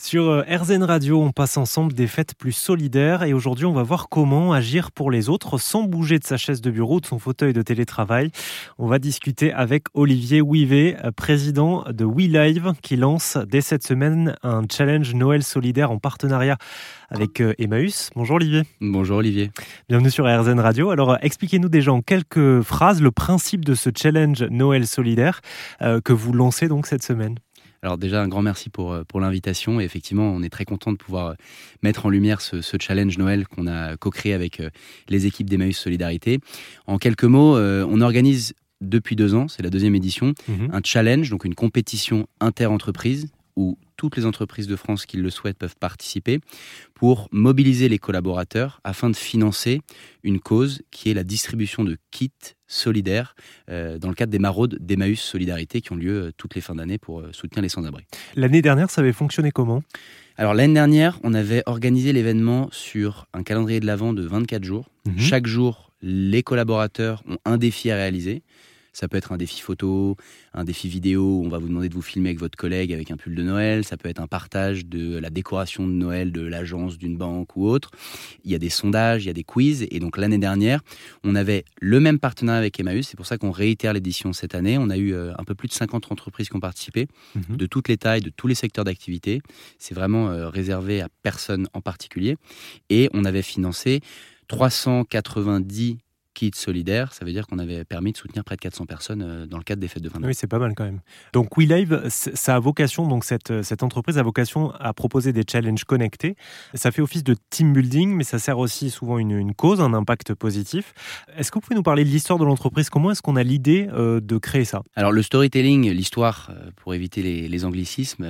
Sur euh, RZN Radio, on passe ensemble des fêtes plus solidaires et aujourd'hui on va voir comment agir pour les autres sans bouger de sa chaise de bureau, de son fauteuil de télétravail. On va discuter avec Olivier Ouivet, euh, président de WeLive, qui lance dès cette semaine un challenge Noël solidaire en partenariat avec euh, Emmaüs. Bonjour Olivier. Bonjour Olivier. Bienvenue sur RZN Radio. Alors expliquez-nous déjà en quelques phrases le principe de ce challenge Noël solidaire que vous lancez donc cette semaine. Alors déjà, un grand merci pour, euh, pour l'invitation. Et effectivement, on est très content de pouvoir euh, mettre en lumière ce, challenge Noël qu'on a co-créé avec euh, les équipes d'Emmaüs Solidarité. En quelques mots, on organise depuis deux ans, c'est la deuxième édition, mhm. un challenge, donc une compétition inter-entreprise où toutes les entreprises de France qui le souhaitent peuvent participer pour mobiliser les collaborateurs afin de financer une cause qui est la distribution de kits solidaires euh, dans le cadre des maraudes d'Emmaüs Solidarité qui ont lieu euh, toutes les fins d'année pour euh, soutenir les sans-abri. L'année dernière, ça avait fonctionné comment? Alors l'année dernière, on avait organisé l'événement sur un calendrier de l'Avent de 24 jours. Mhm. Chaque jour, les collaborateurs ont un défi à réaliser. Ça peut être un défi photo, un défi vidéo, on va vous demander de vous filmer avec votre collègue avec un pull de Noël. Ça peut être un partage de la décoration de Noël de l'agence, d'une banque ou autre. Il y a des sondages, il y a des quiz. Et donc l'année dernière, on avait le même partenariat avec Emmaüs. C'est pour ça qu'on réitère l'édition cette année. On a eu euh, un peu plus de 50 entreprises qui ont participé, mhm. de toutes les tailles, de tous les secteurs d'activité. C'est vraiment euh, réservé à personne en particulier. Et on avait financé 390 kit solidaire, ça veut dire qu'on avait permis de soutenir près de 400 personnes euh, dans le cadre des fêtes de fin d'année. Oui, c'est pas mal quand même. Donc WeLive, ça a vocation, donc cette, cette entreprise a vocation à proposer des challenges connectés. Ça fait office de team building, mais ça sert aussi souvent une, une cause, un impact positif. Est-ce que vous pouvez nous parler de l'histoire de l'entreprise? Comment est-ce qu'on a l'idée euh, de créer ça? Alors le storytelling, l'histoire, euh, pour éviter les, anglicismes,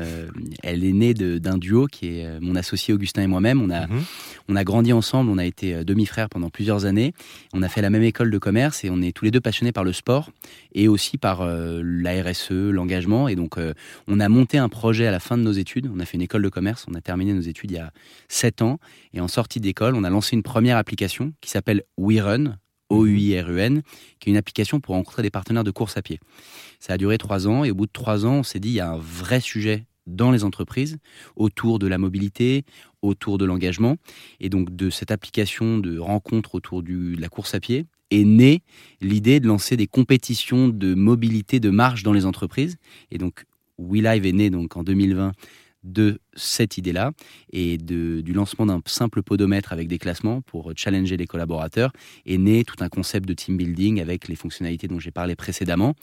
elle est née d'un duo qui est mon associé Augustin et moi-même. On a, mhm. On a grandi ensemble, on a été demi-frères pendant plusieurs années. On a fait la même école de commerce et on est tous les deux passionnés par le sport et aussi par euh, la RSE, l'engagement. Et donc, euh, on a monté un projet à la fin de nos études. On a fait une école de commerce. On a terminé nos études il y a 7 ans. Et en sortie d'école, on a lancé une première application qui s'appelle WeRun. O-U-I-R-U-N, qui est une application pour rencontrer des partenaires de course à pied. Ça a duré trois ans et au bout de trois ans, on s'est dit il y a un vrai sujet dans les entreprises autour de la mobilité, autour de l'engagement. Et donc de cette application de rencontre autour de la course à pied est née l'idée de lancer des compétitions de mobilité de marche dans les entreprises. Et donc WeLive est né donc en 2020 de cette idée-là et de, du lancement d'un simple podomètre avec des classements pour challenger les collaborateurs est né tout un concept de team building avec les fonctionnalités dont j'ai parlé précédemment.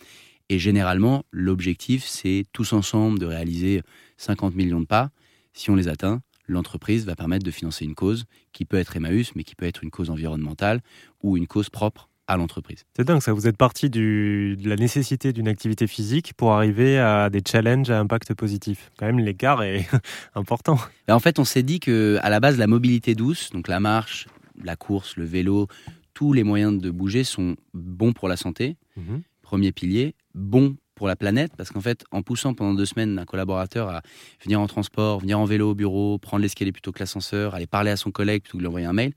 Et généralement, l'objectif, c'est tous ensemble de réaliser 50 millions de pas. Si on les atteint, l'entreprise va permettre de financer une cause qui peut être Emmaüs, mais qui peut être une cause environnementale ou une cause propre à l'entreprise. C'est dingue ça, vous êtes parti de la nécessité d'une activité physique pour arriver à des challenges à impact positif. Quand même, l'écart est important. Ben, en fait, on s'est dit que à la base, la mobilité douce, donc la marche, la course, le vélo, tous les moyens de bouger sont bons pour la santé. Mhm. Premier pilier bon pour la planète, parce qu'en fait, en poussant pendant deux semaines un collaborateur à venir en transport, venir en vélo au bureau, prendre l'escalier plutôt que l'ascenseur, aller parler à son collègue plutôt que lui envoyer un mail,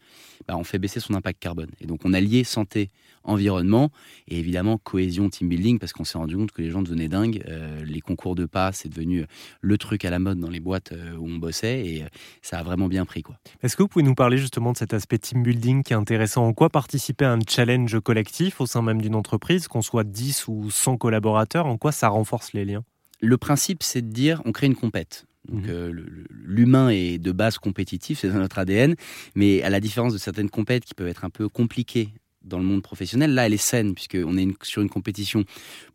bah, on fait baisser son impact carbone. Et donc, on a lié santé, environnement et évidemment cohésion, team building, parce qu'on s'est rendu compte que les gens devenaient dingues. Euh, les concours de pas, c'est devenu le truc à la mode dans les boîtes euh, où on bossait et euh, ça a vraiment bien pris. Est-ce que vous pouvez nous parler justement de cet aspect team building qui est intéressant? En quoi participer à un challenge collectif au sein même d'une entreprise, qu'on soit 10 ou 100 collaborateurs, en quoi ça renforce les liens Le principe, c'est de dire on crée une compète. Donc mhm. l'humain est de base compétitif, c'est dans notre ADN, mais à la différence de certaines compètes qui peuvent être un peu compliquées dans le monde professionnel. Là, elle est saine, puisqu'on est sur une compétition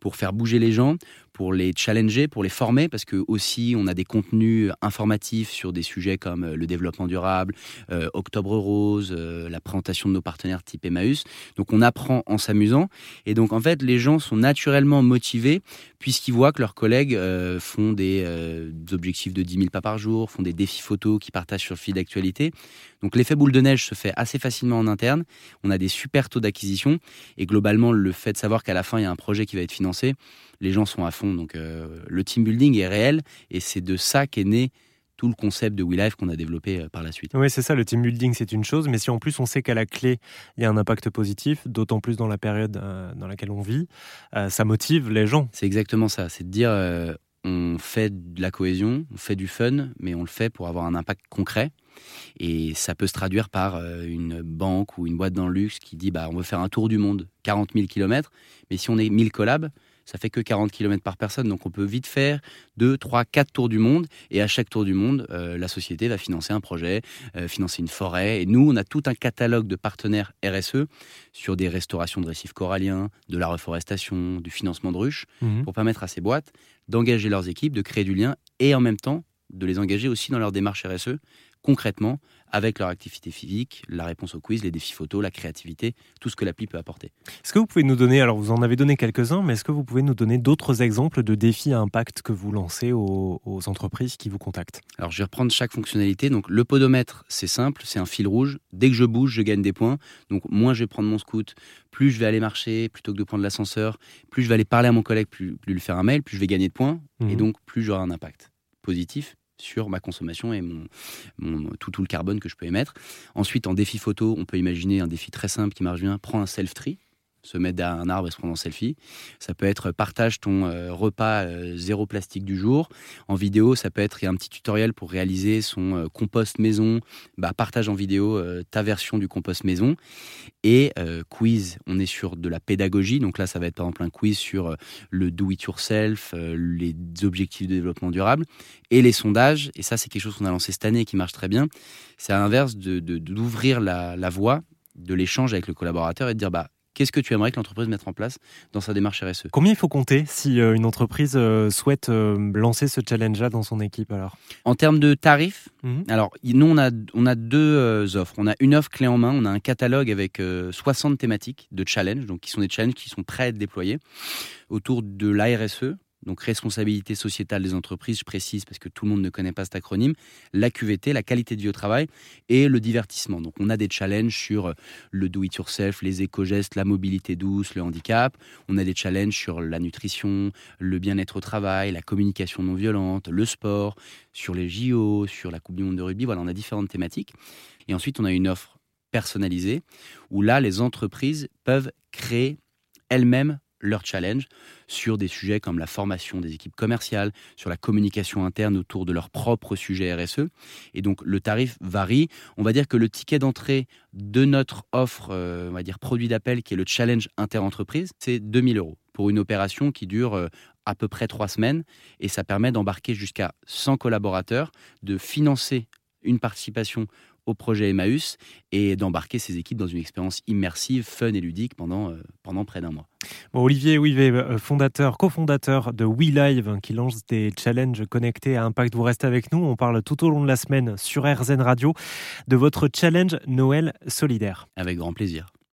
pour faire bouger les gens, pour les challenger, pour les former, parce que aussi on a des contenus informatifs sur des sujets comme euh, le développement durable, euh, Octobre Rose, euh, la présentation de nos partenaires type Emmaüs. Donc on apprend en s'amusant, et donc en fait les gens sont naturellement motivés puisqu'ils voient que leurs collègues font des, objectifs de 10 000 pas par jour, font des défis photos qui partagent sur le fil d'actualité. Donc l'effet boule de neige se fait assez facilement en interne. On a des super taux d'acquisition, et globalement le fait de savoir qu'à la fin il y a un projet qui va être financé, les gens sont à fond. Donc euh, le team building est réel et c'est de ça qu'est né tout le concept de WeLife qu'on a développé euh, par la suite. Oui, c'est ça, le team building, c'est une chose, mais si en plus on sait qu'à la clé, il y a un impact positif, d'autant plus dans la période euh, dans laquelle on vit, ça motive les gens. C'est exactement ça, c'est de dire, on fait de la cohésion, on fait du fun, mais on le fait pour avoir un impact concret. Et ça peut se traduire par une banque ou une boîte dans le luxe qui dit bah, on veut faire un tour du monde, 40 000 km, mais si on est 1000 collabs, ça fait que 40 km par personne. Donc on peut vite faire 2, 3, 4 tours du monde. Et à chaque tour du monde, euh, la société va financer un projet, euh, financer une forêt. Et nous, on a tout un catalogue de partenaires RSE sur des restaurations de récifs coralliens, de la reforestation, du financement de ruches, mhm. pour permettre à ces boîtes d'engager leurs équipes, de créer du lien et en même temps de les engager aussi dans leur démarche RSE concrètement avec leur activité physique, la réponse au quiz, les défis photos, la créativité, tout ce que l'appli peut apporter. Est-ce que vous pouvez nous donner, alors vous en avez donné quelques-uns, mais est-ce que vous pouvez nous donner d'autres exemples de défis à impact que vous lancez aux, entreprises qui vous contactent? Alors je vais reprendre chaque fonctionnalité. Donc le podomètre, c'est simple, c'est un fil rouge. Dès que je bouge, je gagne des points. Donc moins je vais prendre mon scoot, plus je vais aller marcher plutôt que de prendre l'ascenseur, plus je vais aller parler à mon collègue, plus, lui faire un mail, plus je vais gagner de points, et mhm. donc plus j'aurai un impact positif sur ma consommation et mon, tout, tout le carbone que je peux émettre. Ensuite, en défi photo, on peut imaginer un défi très simple qui marche bien. Prends un self-tree se mettre derrière un arbre et se prendre en selfie. Ça peut être partage ton euh, repas euh, zéro plastique du jour. En vidéo, ça peut être un petit tutoriel pour réaliser son euh, compost maison. Bah, partage en vidéo ta version du compost maison. Et quiz, on est sur de la pédagogie. Donc là, ça va être par exemple un quiz sur le do it yourself, les objectifs de développement durable et les sondages. Et ça, c'est quelque chose qu'on a lancé cette année et qui marche très bien. C'est à l'inverse de, d'ouvrir la, la voie de l'échange avec le collaborateur et de dire bah Qu'est-ce que tu aimerais que l'entreprise mette en place dans sa démarche RSE Combien il faut compter si euh, une entreprise euh, souhaite euh, lancer ce challenge-là dans son équipe alors? En termes de tarifs, mhm. alors nous on a, on a deux offres. On a une offre clé en main, on a un catalogue avec 60 thématiques de challenge, donc qui sont des challenges qui sont prêts à être déployés autour de l'ARSE, donc responsabilité sociétale des entreprises, je précise parce que tout le monde ne connaît pas cet acronyme, la QVT, la qualité de vie au travail et le divertissement. Donc on a des challenges sur euh, le do-it-yourself, les éco-gestes, la mobilité douce, le handicap. On a des challenges sur la nutrition, le bien-être au travail, la communication non violente, le sport, sur les JO, sur la Coupe du Monde de rugby. Voilà, on a différentes thématiques. Et ensuite, on a une offre personnalisée où là, les entreprises peuvent créer elles-mêmes leur challenge sur des sujets comme la formation des équipes commerciales, sur la communication interne autour de leurs propres sujets RSE. Et donc le tarif varie. On va dire que le ticket d'entrée de notre offre, euh, on va dire produit d'appel, qui est le challenge interentreprise, c'est 2000 euros pour une opération qui dure euh, à peu près trois semaines et ça permet d'embarquer jusqu'à 100 collaborateurs, de financer une participation au projet Emmaüs et d'embarquer ses équipes dans une expérience immersive, fun et ludique pendant, euh, pendant près d'un mois. Bon, Olivier Ouivet, euh, fondateur, cofondateur de WeLive, hein, qui lance des challenges connectés à Impact. Vous restez avec nous. On parle tout au long de la semaine sur RZN Radio de votre challenge Noël solidaire. Avec grand plaisir.